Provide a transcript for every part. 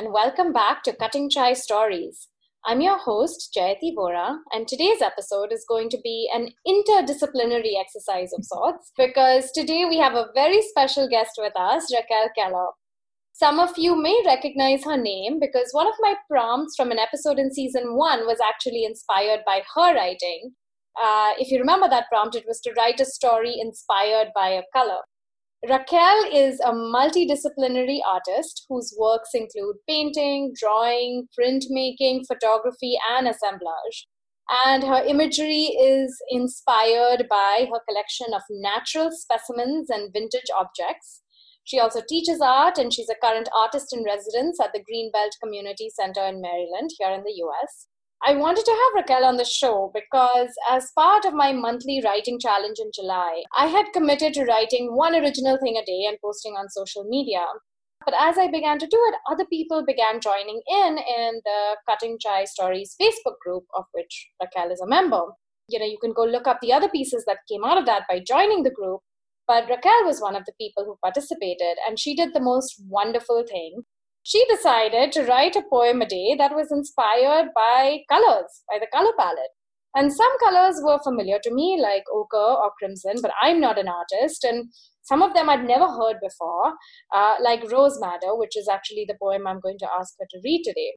And welcome back to Cutting Chai Stories. I'm your host, Jayati Vora, and today's episode is going to be an interdisciplinary exercise of sorts because today we have a very special guest with us, Raquel Keller. Some of you may recognize her name because one of my prompts from an episode in season one was actually inspired by her writing. Uh, if you remember that prompt, it was to write a story inspired by a color. Raquel is a multidisciplinary artist whose works include painting, drawing, printmaking, photography, and assemblage. And her imagery is inspired by her collection of natural specimens and vintage objects. She also teaches art, and she's a current artist in residence at the Greenbelt Community Center in Maryland, here in the US. I wanted to have Raquel on the show because, as part of my monthly writing challenge in July, I had committed to writing one original thing a day and posting on social media. But as I began to do it, other people began joining in in the Cutting Chai Stories Facebook group, of which Raquel is a member. You know, you can go look up the other pieces that came out of that by joining the group. But Raquel was one of the people who participated, and she did the most wonderful thing she decided to write a poem a day that was inspired by colors, by the color palette. And some colors were familiar to me, like ochre or crimson, but I'm not an artist. And some of them I'd never heard before, uh, like Rose Madder, which is actually the poem I'm going to ask her to read today.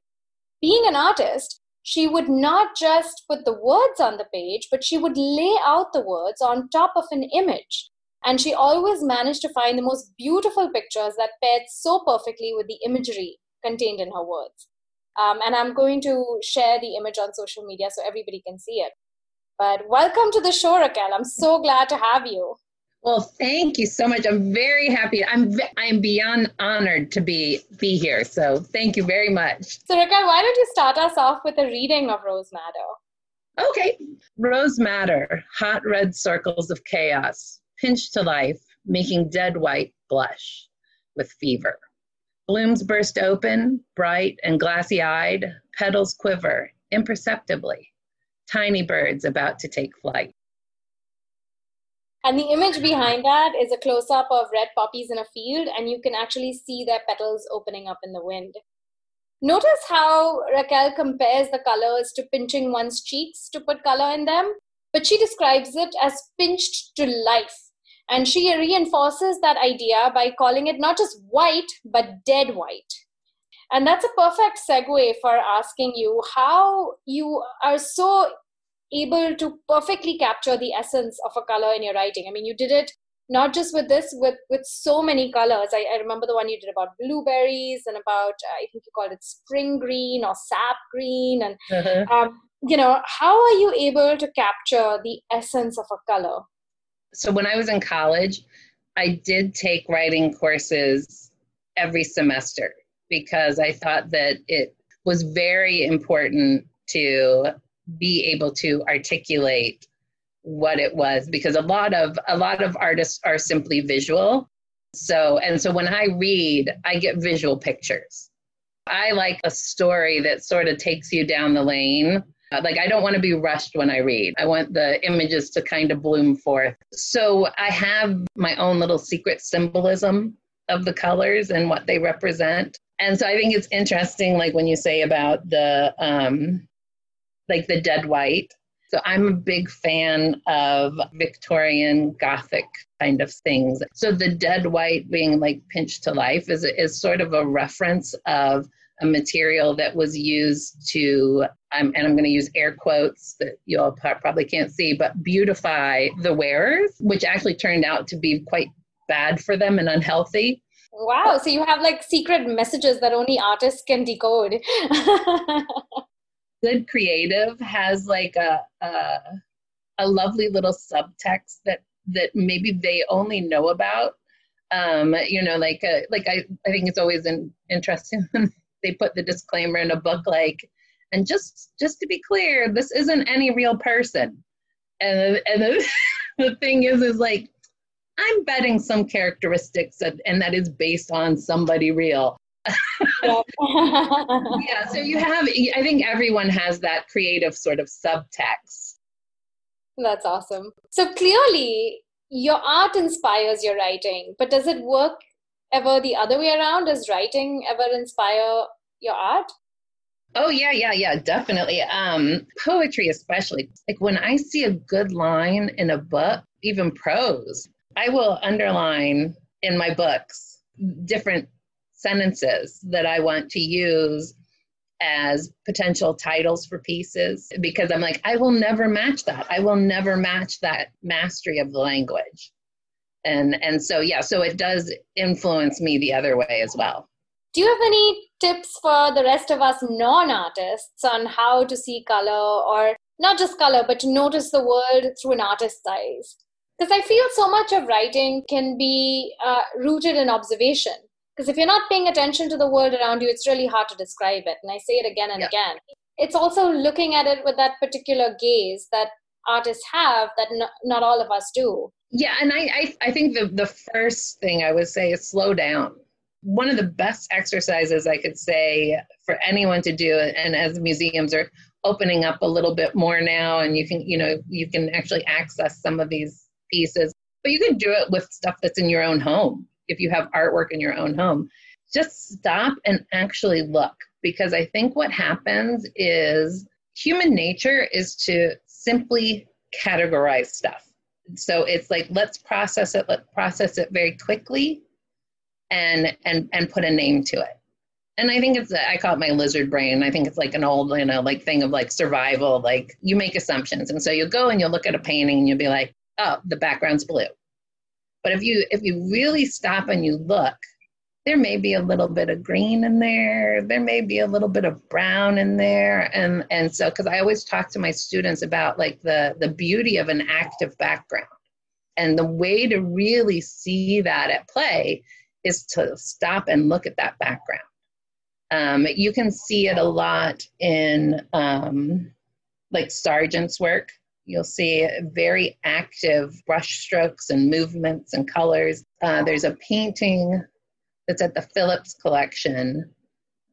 Being an artist, she would not just put the words on the page, but she would lay out the words on top of an image. And she always managed to find the most beautiful pictures that paired so perfectly with the imagery contained in her words. Um, and I'm going to share the image on social media so everybody can see it. But welcome to the show, Raquel. I'm so glad to have you. Well, thank you so much. I'm very happy. I'm I'm beyond honored to be be here. So thank you very much. So Raquel, why don't you start us off with a reading of Rose Madder? Okay. Rose Madder, hot red circles of chaos pinch to life, making dead white blush with fever. Blooms burst open, bright and glassy eyed, petals quiver imperceptibly, tiny birds about to take flight. And the image behind that is a close up of red poppies in a field, and you can actually see their petals opening up in the wind. Notice how Raquel compares the colors to pinching one's cheeks to put color in them, but she describes it as pinched to life and she reinforces that idea by calling it not just white, but dead white. And that's a perfect segue for asking you how you are so able to perfectly capture the essence of a color in your writing. I mean, you did it not just with this, with, with so many colors. I, I remember the one you did about blueberries and about, uh, I think you called it spring green or sap green. And, uh-huh. um, you know, how are you able to capture the essence of a color? so when I was in college, I did take writing courses every semester because I thought that it was very important to be able to articulate what it was because a lot of a lot of artists are simply visual. So and so when i read i get visual pictures. I like a story that sort of takes you down the lane like I don't want to be rushed when I read. I want the images to kind of bloom forth. So I have my own little secret symbolism of the colors and what they represent. And so I think it's interesting, like when you say about the um, like the dead white. So I'm a big fan of Victorian Gothic kind of things. So the dead white being like pinched to life is is sort of a reference of a material that was used to, um, and I'm going to use air quotes that you all probably can't see, but beautify the wearers, which actually turned out to be quite bad for them and unhealthy. Wow, so you have like secret messages that only artists can decode. Good creative has like a, a a lovely little subtext that that maybe they only know about um, you know, like uh, like I, I think it's always an interesting they put the disclaimer in a book like, and just just to be clear, this isn't any real person. And and the, the thing is, is like, I'm betting some characteristics that, and that is based on somebody real. yeah, so you have, I think everyone has that creative sort of subtext. That's awesome. So clearly, your art inspires your writing, but does it work ever the other way around? Does writing ever inspire your art? Oh yeah, yeah, yeah, definitely. Um, poetry especially. Like when I see a good line in a book, even prose, I will underline in my books different sentences that I want to use as potential titles for pieces because I'm like, I will never match that. I will never match that mastery of the language. And and so yeah, so it does influence me the other way as well. Do you have any tips for the rest of us non-artists on how to see color or not just color but to notice the world through an artist's eyes? Because I feel so much of writing can be uh, rooted in observation because if you're not paying attention to the world around you, it's really hard to describe it. And I say it again and yeah. again. It's also looking at it with that particular gaze that artists have that not, not all of us do. Yeah, and I, I, I think the, the first thing I would say is slow down. One of the best exercises I could say for anyone to do, and as museums are opening up a little bit more now, and you can, you know, you can actually access some of these pieces, but you can do it with stuff that's in your own home if you have artwork in your own home, just stop and actually look. Because I think what happens is human nature is to simply categorize stuff. So it's like let's process it, let's process it very quickly and and and put a name to it. And I think it's I call it my lizard brain. I think it's like an old, you know, like thing of like survival. Like you make assumptions. And so you'll go and you'll look at a painting and you'll be like, oh, the background's blue. But if you if you really stop and you look, there may be a little bit of green in there. There may be a little bit of brown in there, and and so because I always talk to my students about like the the beauty of an active background, and the way to really see that at play is to stop and look at that background. Um, you can see it a lot in um, like Sargent's work. You'll see very active brush strokes and movements and colors. Uh, there's a painting that's at the Phillips collection.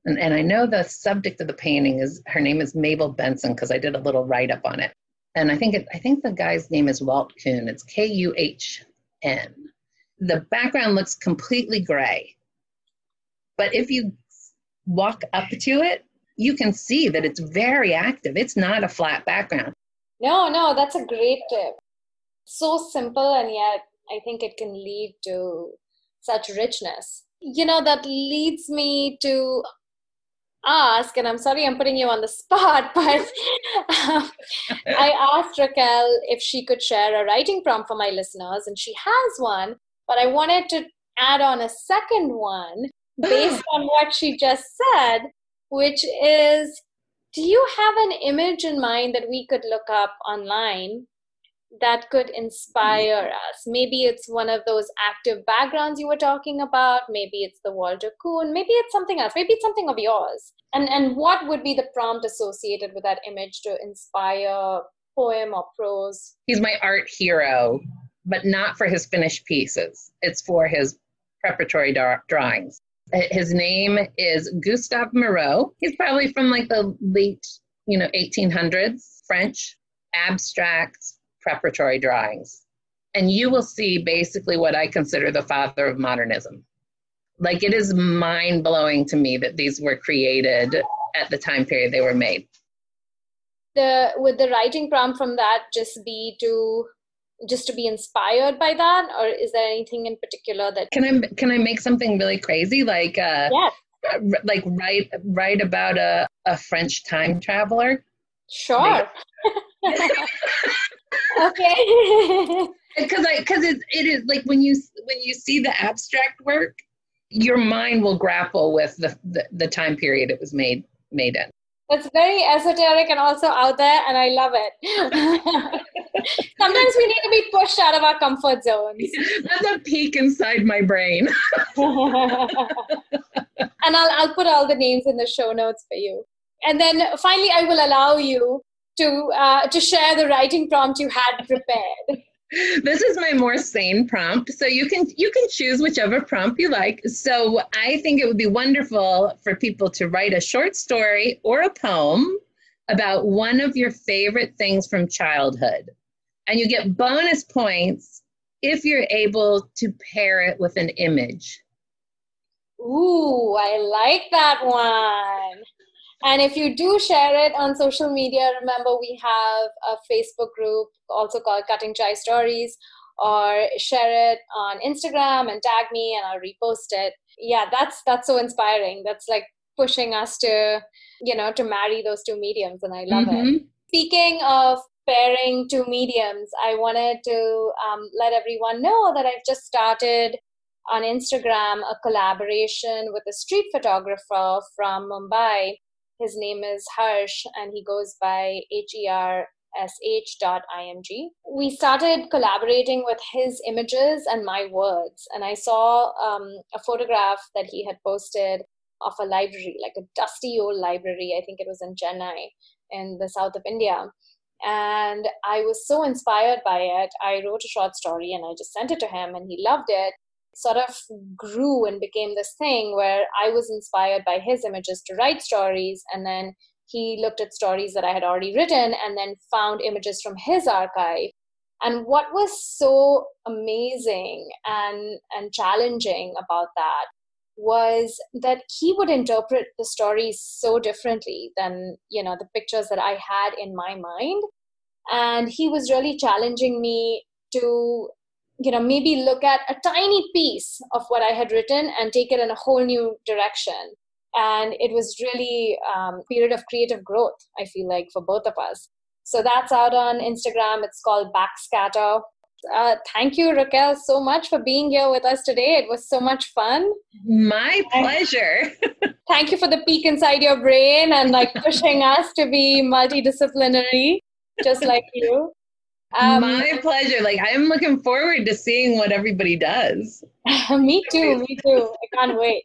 And, and I know the subject of the painting is her name is Mabel Benson because I did a little write up on it. And I think it, I think the guy's name is Walt Kuhn. It's K U H N. The background looks completely gray. But if you walk up to it, you can see that it's very active. It's not a flat background. No, no, that's a great tip. So simple, and yet I think it can lead to such richness. You know, that leads me to ask, and I'm sorry I'm putting you on the spot, but um, I asked Raquel if she could share a writing prompt for my listeners, and she has one, but I wanted to add on a second one based on what she just said, which is do you have an image in mind that we could look up online that could inspire mm-hmm. us? Maybe it's one of those active backgrounds you were talking about. Maybe it's the Walter Kuhn. Maybe it's something else. Maybe it's something of yours. And and what would be the prompt associated with that image to inspire poem or prose? He's my art hero, but not for his finished pieces. It's for his preparatory drawings. His name is Gustave Moreau. He's probably from like the late, you know, 1800s, French, abstract preparatory drawings. And you will see basically what I consider the father of modernism. Like it is mind blowing to me that these were created at the time period they were made. The would the writing prompt from that just be to just to be inspired by that or is there anything in particular that can i can i make something really crazy like uh yeah like write write about a, a french time traveler sure okay because i because it, it is like when you when you see the abstract work your mind will grapple with the, the, the time period it was made made in it's very esoteric and also out there, and I love it. Sometimes we need to be pushed out of our comfort zones. That's a peek inside my brain. and I'll, I'll put all the names in the show notes for you. And then finally, I will allow you to uh, to share the writing prompt you had prepared. This is my more sane prompt. So you can you can choose whichever prompt you like. So i think it would be wonderful for people to write a short story or a poem about one of your favorite things from childhood. And you get bonus points if you're able to pair it with an image. Ooh, I like that one. And if you do share it on social media, remember we have a Facebook group also called Cutting Chai Stories, or share it on Instagram and tag me and I'll repost it. Yeah, that's that's so inspiring. That's like pushing us to, you know, to marry those two mediums and I love mm-hmm. it. Speaking of pairing two mediums, I wanted to um, let everyone know that I've just started on Instagram a collaboration with a street photographer from Mumbai. His name is Harsh, and he goes by H E R S H.img. We started collaborating with his images and my words, and I saw um, a photograph that he had posted of a library, like a dusty old library. I think it was in Chennai in the south of India. And I was so inspired by it. I wrote a short story and I just sent it to him, and he loved it sort of grew and became this thing where I was inspired by his images to write stories. And then he looked at stories that I had already written and then found images from his archive. And what was so amazing and, and challenging about that was that he would interpret the stories so differently than you know the pictures that i had in my mind and he was really challenging me to you know maybe look at a tiny piece of what i had written and take it in a whole new direction. And it was really um, period of creative growth i feel like for both of us. So that's out on instagram. It's called backscatter. Uh, thank you raquel so much for being here with us today. It was so much fun. My pleasure. thank you for the peek inside your brain and like pushing us to be multidisciplinary just like you um, My pleasure. Like I'm looking forward to seeing what everybody does. me too. Me too. I can't wait.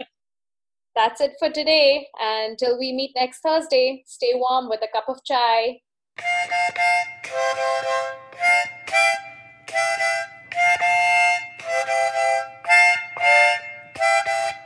That's it for today. Until we meet next Thursday, stay warm with a cup of chai.